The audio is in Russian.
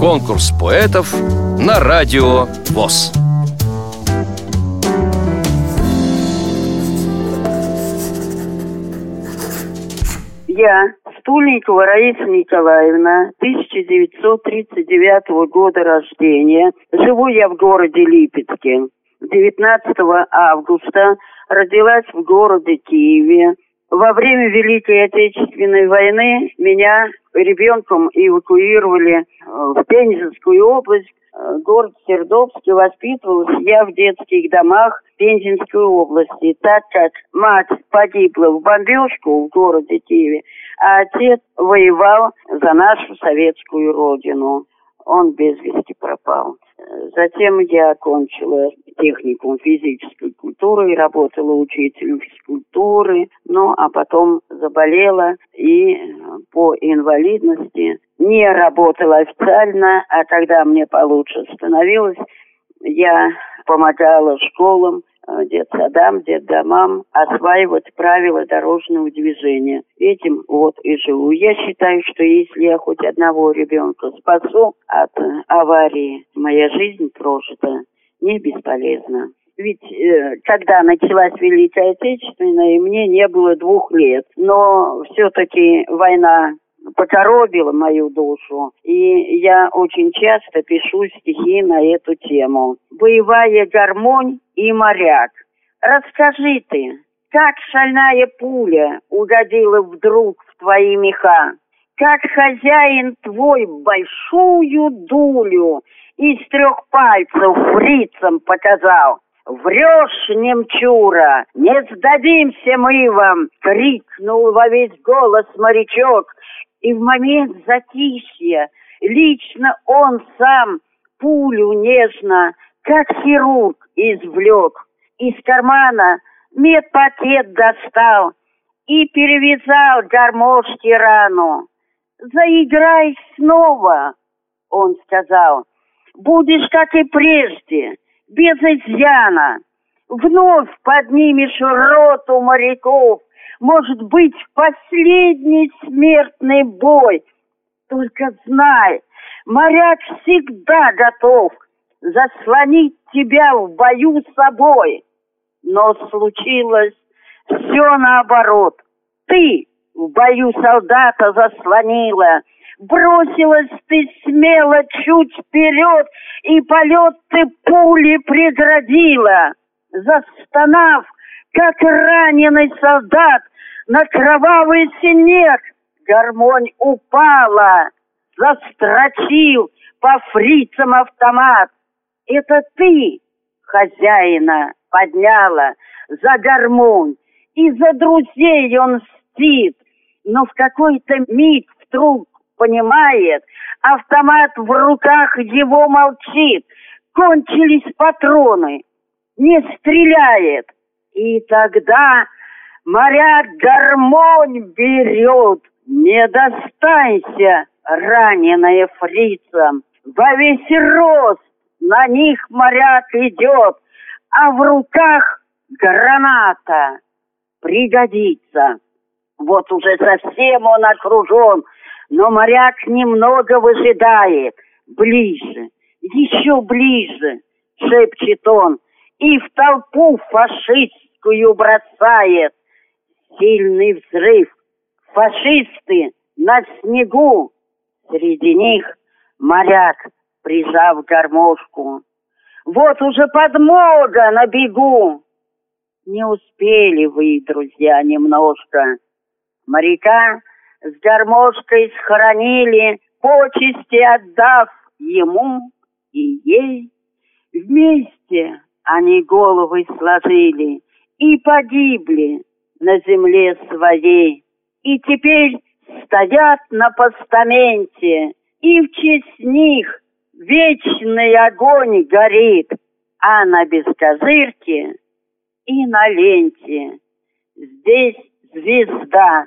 Конкурс поэтов на радио ВОЗ. Я, Стульникова Раиса Николаевна, 1939 года рождения. Живу я в городе Липецке. 19 августа родилась в городе Киеве. Во время Великой Отечественной войны меня ребенком эвакуировали э, в Пензенскую область, э, город Сердобский. Воспитывалась я в детских домах Пензенской области, так как мать погибла в бомбежку в городе Киеве, а отец воевал за нашу советскую родину. Он без вести пропал. Затем я окончила техникум физической культуры и работала учителем физкультуры. Ну, а потом заболела и по инвалидности не работала официально, а когда мне получше становилось, я помогала школам, Э, детсадам, детдомам осваивать правила дорожного движения. Этим вот и живу. Я считаю, что если я хоть одного ребенка спасу от э, аварии, моя жизнь прожита не бесполезна. Ведь э, когда началась Великая Отечественная, мне не было двух лет. Но все-таки война покоробила мою душу. И я очень часто пишу стихи на эту тему. «Боевая гармонь и моряк». Расскажи ты, как шальная пуля угодила вдруг в твои меха? Как хозяин твой большую дулю из трех пальцев фрицам показал? «Врешь, немчура! Не сдадимся мы вам!» — крикнул во весь голос морячок, и в момент затишья лично он сам пулю нежно, как хирург, извлек. Из кармана медпакет достал и перевязал гармошки рану. «Заиграй снова», — он сказал. «Будешь, как и прежде, без изъяна. Вновь поднимешь роту моряков, может быть последний смертный бой. Только знай, моряк всегда готов заслонить тебя в бою собой. Но случилось все наоборот. Ты в бою солдата заслонила, Бросилась ты смело чуть вперед, И полет ты пули преградила. Застонав, как раненый солдат, на кровавый снег гармонь упала, застрочил по фрицам автомат. Это ты, хозяина, подняла за гармонь, и за друзей он мстит, но в какой-то миг вдруг понимает, автомат в руках его молчит, кончились патроны, не стреляет. И тогда Моряк гармонь берет, не достанься, раненая фрицам. Во весь рост на них моряк идет, а в руках граната пригодится. Вот уже совсем он окружен, но моряк немного выжидает. Ближе, еще ближе, шепчет он, и в толпу фашистскую бросает сильный взрыв. Фашисты на снегу, среди них моряк, прижав гармошку. Вот уже подмога на бегу. Не успели вы, друзья, немножко. Моряка с гармошкой схоронили, почести отдав ему и ей. Вместе они головы сложили и погибли на земле своей, и теперь стоят на постаменте, и в честь них вечный огонь горит, а на бескозырке и на ленте здесь звезда